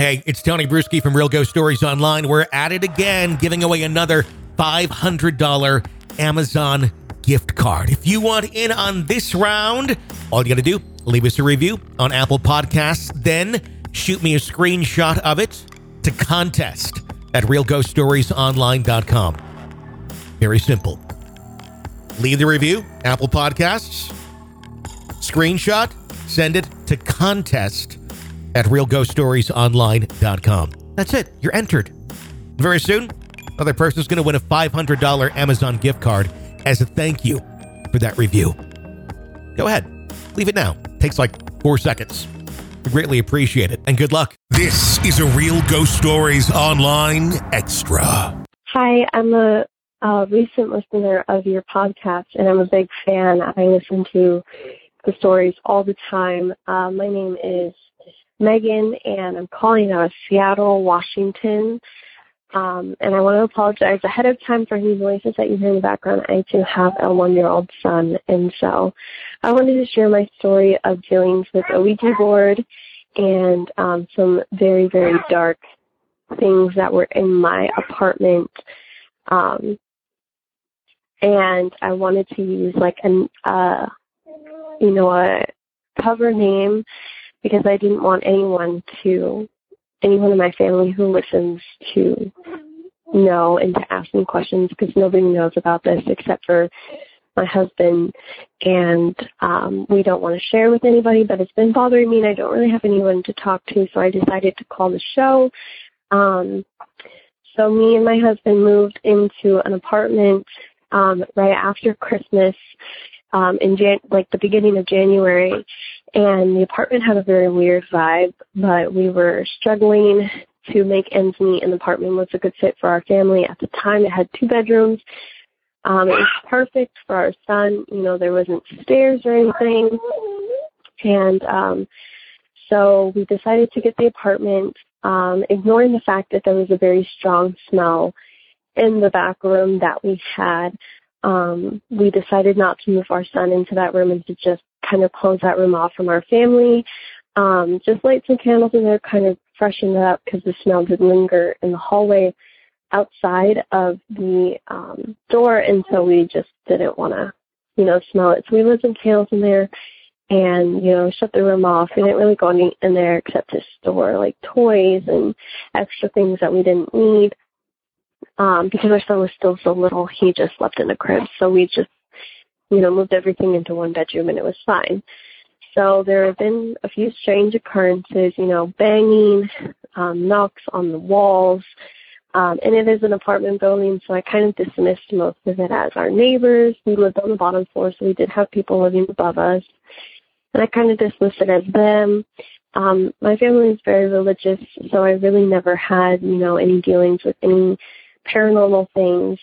Hey, it's Tony Brueski from Real Ghost Stories Online. We're at it again, giving away another $500 Amazon gift card. If you want in on this round, all you got to do, leave us a review on Apple Podcasts, then shoot me a screenshot of it to contest at realghoststoriesonline.com. Very simple. Leave the review, Apple Podcasts, screenshot, send it to contest at realghoststoriesonline.com. That's it. You're entered. Very soon, another person's going to win a $500 Amazon gift card as a thank you for that review. Go ahead. Leave it now. Takes like four seconds. We greatly appreciate it. And good luck. This is a Real Ghost Stories Online Extra. Hi, I'm a, a recent listener of your podcast, and I'm a big fan. I listen to the stories all the time. Uh, my name is Megan, and I'm calling out of Seattle, Washington. Um, and I want to apologize ahead of time for any noises that you hear in the background. I do have a one-year-old son, and so I wanted to share my story of dealings with a Ouija board and um, some very, very dark things that were in my apartment. Um, and I wanted to use like an, uh, you know, a cover name because I didn't want anyone to, anyone in my family who listens to know and to ask me questions because nobody knows about this except for my husband. And um we don't want to share with anybody but it's been bothering me and I don't really have anyone to talk to so I decided to call the show. Um so me and my husband moved into an apartment um right after Christmas um in Jan- like the beginning of January and the apartment had a very weird vibe, but we were struggling to make ends meet and the apartment was a good fit for our family. At the time it had two bedrooms. Um it was perfect for our son, you know, there wasn't stairs or anything. And um so we decided to get the apartment, um, ignoring the fact that there was a very strong smell in the back room that we had. Um, we decided not to move our son into that room and to just kind of close that room off from our family. Um, just light some candles in there, kind of freshen it up because the smell did linger in the hallway outside of the um, door, and so we just didn't want to, you know, smell it. So we lit some candles in there, and you know, shut the room off. We didn't really go any in there except to store like toys and extra things that we didn't need. Um, because our son was still so little, he just slept in the crib. So we just you know, moved everything into one bedroom and it was fine. So there have been a few strange occurrences, you know, banging, um, knocks on the walls, um, and it is an apartment building, so I kind of dismissed most of it as our neighbors. We lived on the bottom floor, so we did have people living above us. And I kind of dismissed it as them. Um, my family is very religious, so I really never had, you know, any dealings with any paranormal things.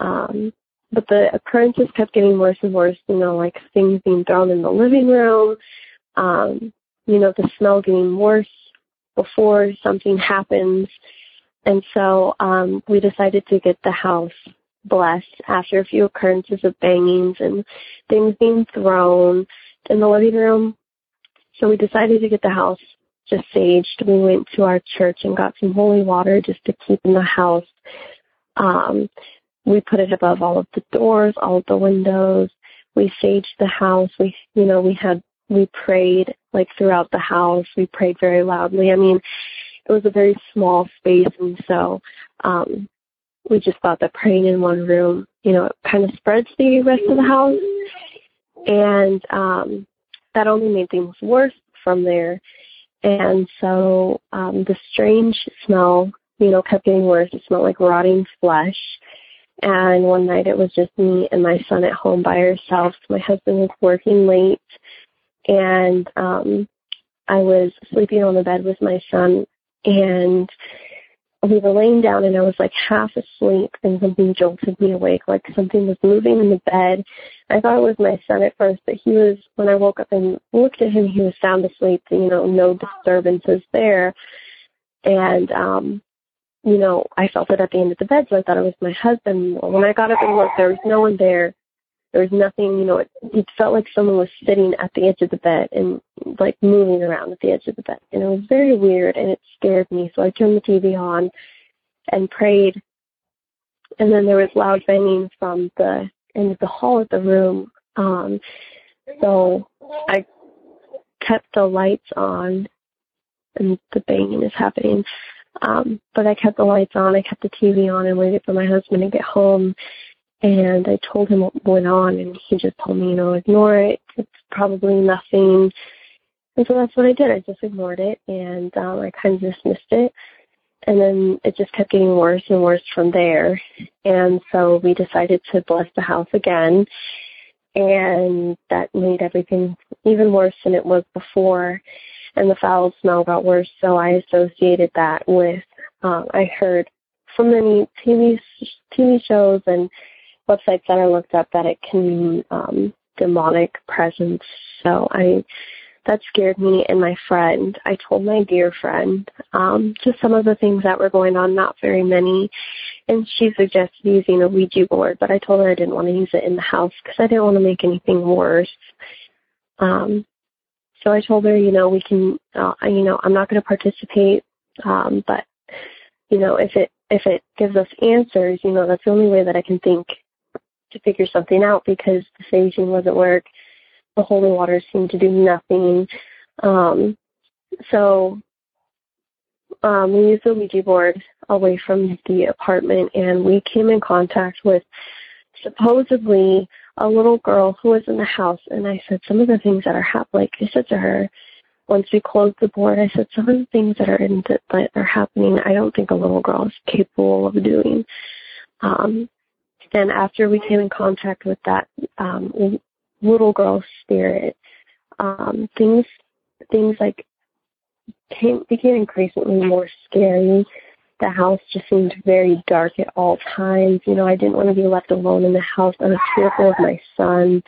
Um, but the occurrences kept getting worse and worse, you know, like things being thrown in the living room, um, you know, the smell getting worse before something happens. And so um, we decided to get the house blessed after a few occurrences of bangings and things being thrown in the living room. So we decided to get the house just saged. We went to our church and got some holy water just to keep in the house. Um, we put it above all of the doors, all of the windows. We saged the house. We, you know, we had, we prayed like throughout the house. We prayed very loudly. I mean, it was a very small space and so, um, we just thought that praying in one room, you know, it kind of spreads the rest of the house. And, um, that only made things worse from there. And so, um, the strange smell, you know, kept getting worse. It smelled like rotting flesh. And one night it was just me and my son at home by ourselves. My husband was working late and um I was sleeping on the bed with my son and we were laying down and I was like half asleep and something jolted me awake, like something was moving in the bed. I thought it was my son at first, but he was, when I woke up and looked at him, he was sound asleep, you know, no disturbances there. And, um, you know, I felt it at the end of the bed, so I thought it was my husband. When I got up and looked, there was no one there. there was nothing, you know, it, it felt like someone was sitting at the edge of the bed and like moving around at the edge of the bed. And it was very weird and it scared me. So I turned the TV on and prayed. And then there was loud banging from the end of the hall of the room. Um, so I kept the lights on and the banging is happening. Um, but I kept the lights on, I kept the TV on and waited for my husband to get home and I told him what went on, and he just told me, you know, ignore it. It's probably nothing. And so that's what I did. I just ignored it, and um, I kind of dismissed it. And then it just kept getting worse and worse from there. And so we decided to bless the house again. And that made everything even worse than it was before. And the foul smell got worse. So I associated that with, um, I heard from many TV, TV shows and websites that I looked up that it can mean um, demonic presence. So I that scared me and my friend. I told my dear friend um, just some of the things that were going on, not very many, and she suggested using a Ouija board, but I told her I didn't want to use it in the house because I didn't want to make anything worse. Um, so I told her, you know, we can, uh, you know, I'm not going to participate, um, but you know, if it if it gives us answers, you know, that's the only way that I can think to figure something out because the saging wasn't work. The holy water seemed to do nothing. Um, so um, we used the Ouija board away from the apartment, and we came in contact with supposedly a little girl who was in the house. And I said some of the things that are happening. Like I said to her, once we closed the board, I said some of the things that are in the, that are happening. I don't think a little girl is capable of doing. Um, and after we came in contact with that um, little girl spirit, um, things things like came, became increasingly more scary. The house just seemed very dark at all times. You know, I didn't want to be left alone in the house. I was fearful of my son.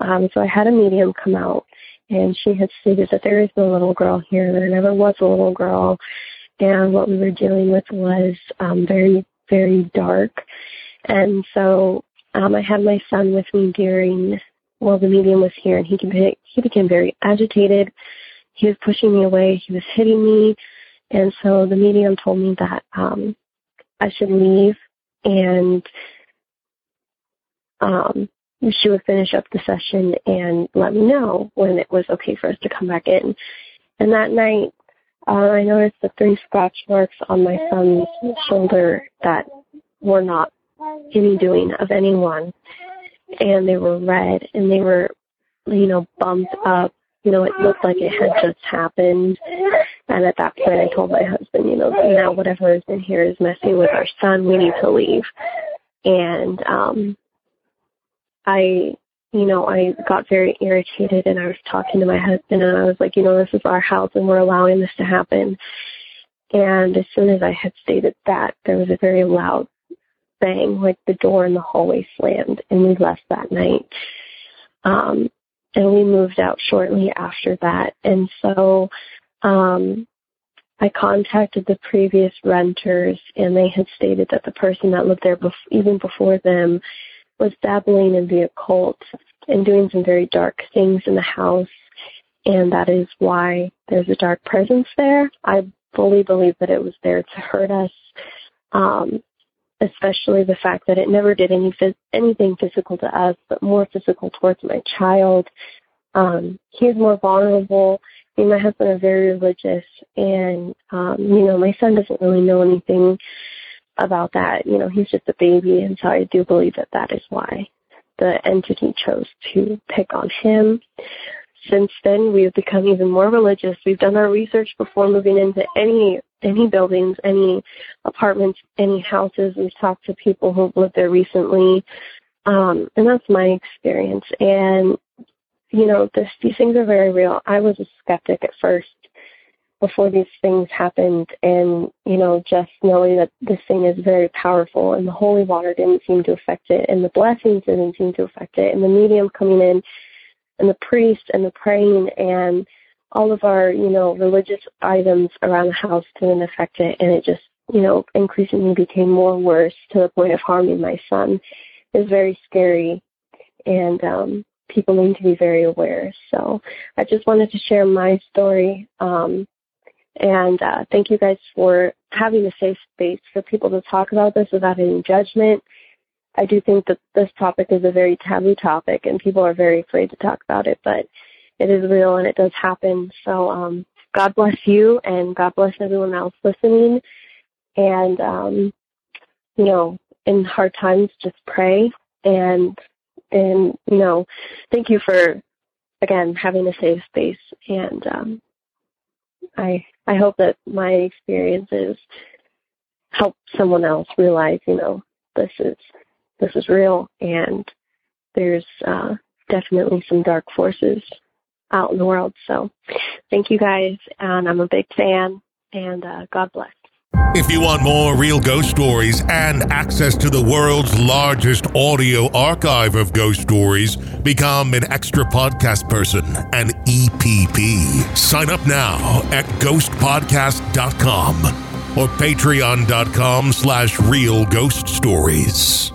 Um, so I had a medium come out, and she had stated that there is no little girl here. There never was a little girl, and what we were dealing with was um, very, very dark. And so um, I had my son with me during while the medium was here, and he he became very agitated. He was pushing me away. He was hitting me, and so the medium told me that um, I should leave, and um, she would finish up the session and let me know when it was okay for us to come back in. And that night, uh, I noticed the three scratch marks on my son's shoulder that were not any doing of anyone. And they were red and they were, you know, bumped up. You know, it looked like it had just happened. And at that point, I told my husband, you know, now whatever is in here is messing with our son. We need to leave. And um, I, you know, I got very irritated and I was talking to my husband and I was like, you know, this is our house and we're allowing this to happen. And as soon as I had stated that, there was a very loud bang, like the door in the hallway slammed, and we left that night. Um, and we moved out shortly after that. And so um, I contacted the previous renters, and they had stated that the person that lived there bef- even before them was dabbling in the occult and doing some very dark things in the house. And that is why there's a dark presence there. I fully believe that it was there to hurt us. Um, especially the fact that it never did any phys- anything physical to us, but more physical towards my child. Um, he's more vulnerable. Me and my husband are very religious, and um, you know, my son doesn't really know anything about that. You know, he's just a baby, and so I do believe that that is why the entity chose to pick on him. Since then, we've become even more religious. We've done our research before moving into any any buildings, any apartments, any houses. We've talked to people who've lived there recently, um, and that's my experience. And you know, this, these things are very real. I was a skeptic at first before these things happened, and you know, just knowing that this thing is very powerful, and the holy water didn't seem to affect it, and the blessings didn't seem to affect it, and the medium coming in and the priest and the praying and all of our, you know, religious items around the house didn't affect it and it just, you know, increasingly became more worse to the point of harming my son. It was very scary. and um, people need to be very aware. So I just wanted to share my story. Um, and uh, thank you guys for having a safe space for people to talk about this without any judgment. I do think that this topic is a very taboo topic, and people are very afraid to talk about it, but it is real and it does happen. So um, God bless you, and God bless everyone else listening. And um, you know, in hard times, just pray and and you know, thank you for again having a safe space and um, I I hope that my experiences help someone else realize, you know, this is this is real and there's uh, definitely some dark forces out in the world. So thank you guys and I'm a big fan and uh, God bless. If you want more real ghost stories and access to the world's largest audio archive of ghost stories, become an extra podcast person, an EPP. Sign up now at ghostpodcast.com or patreon.com slash real ghost stories.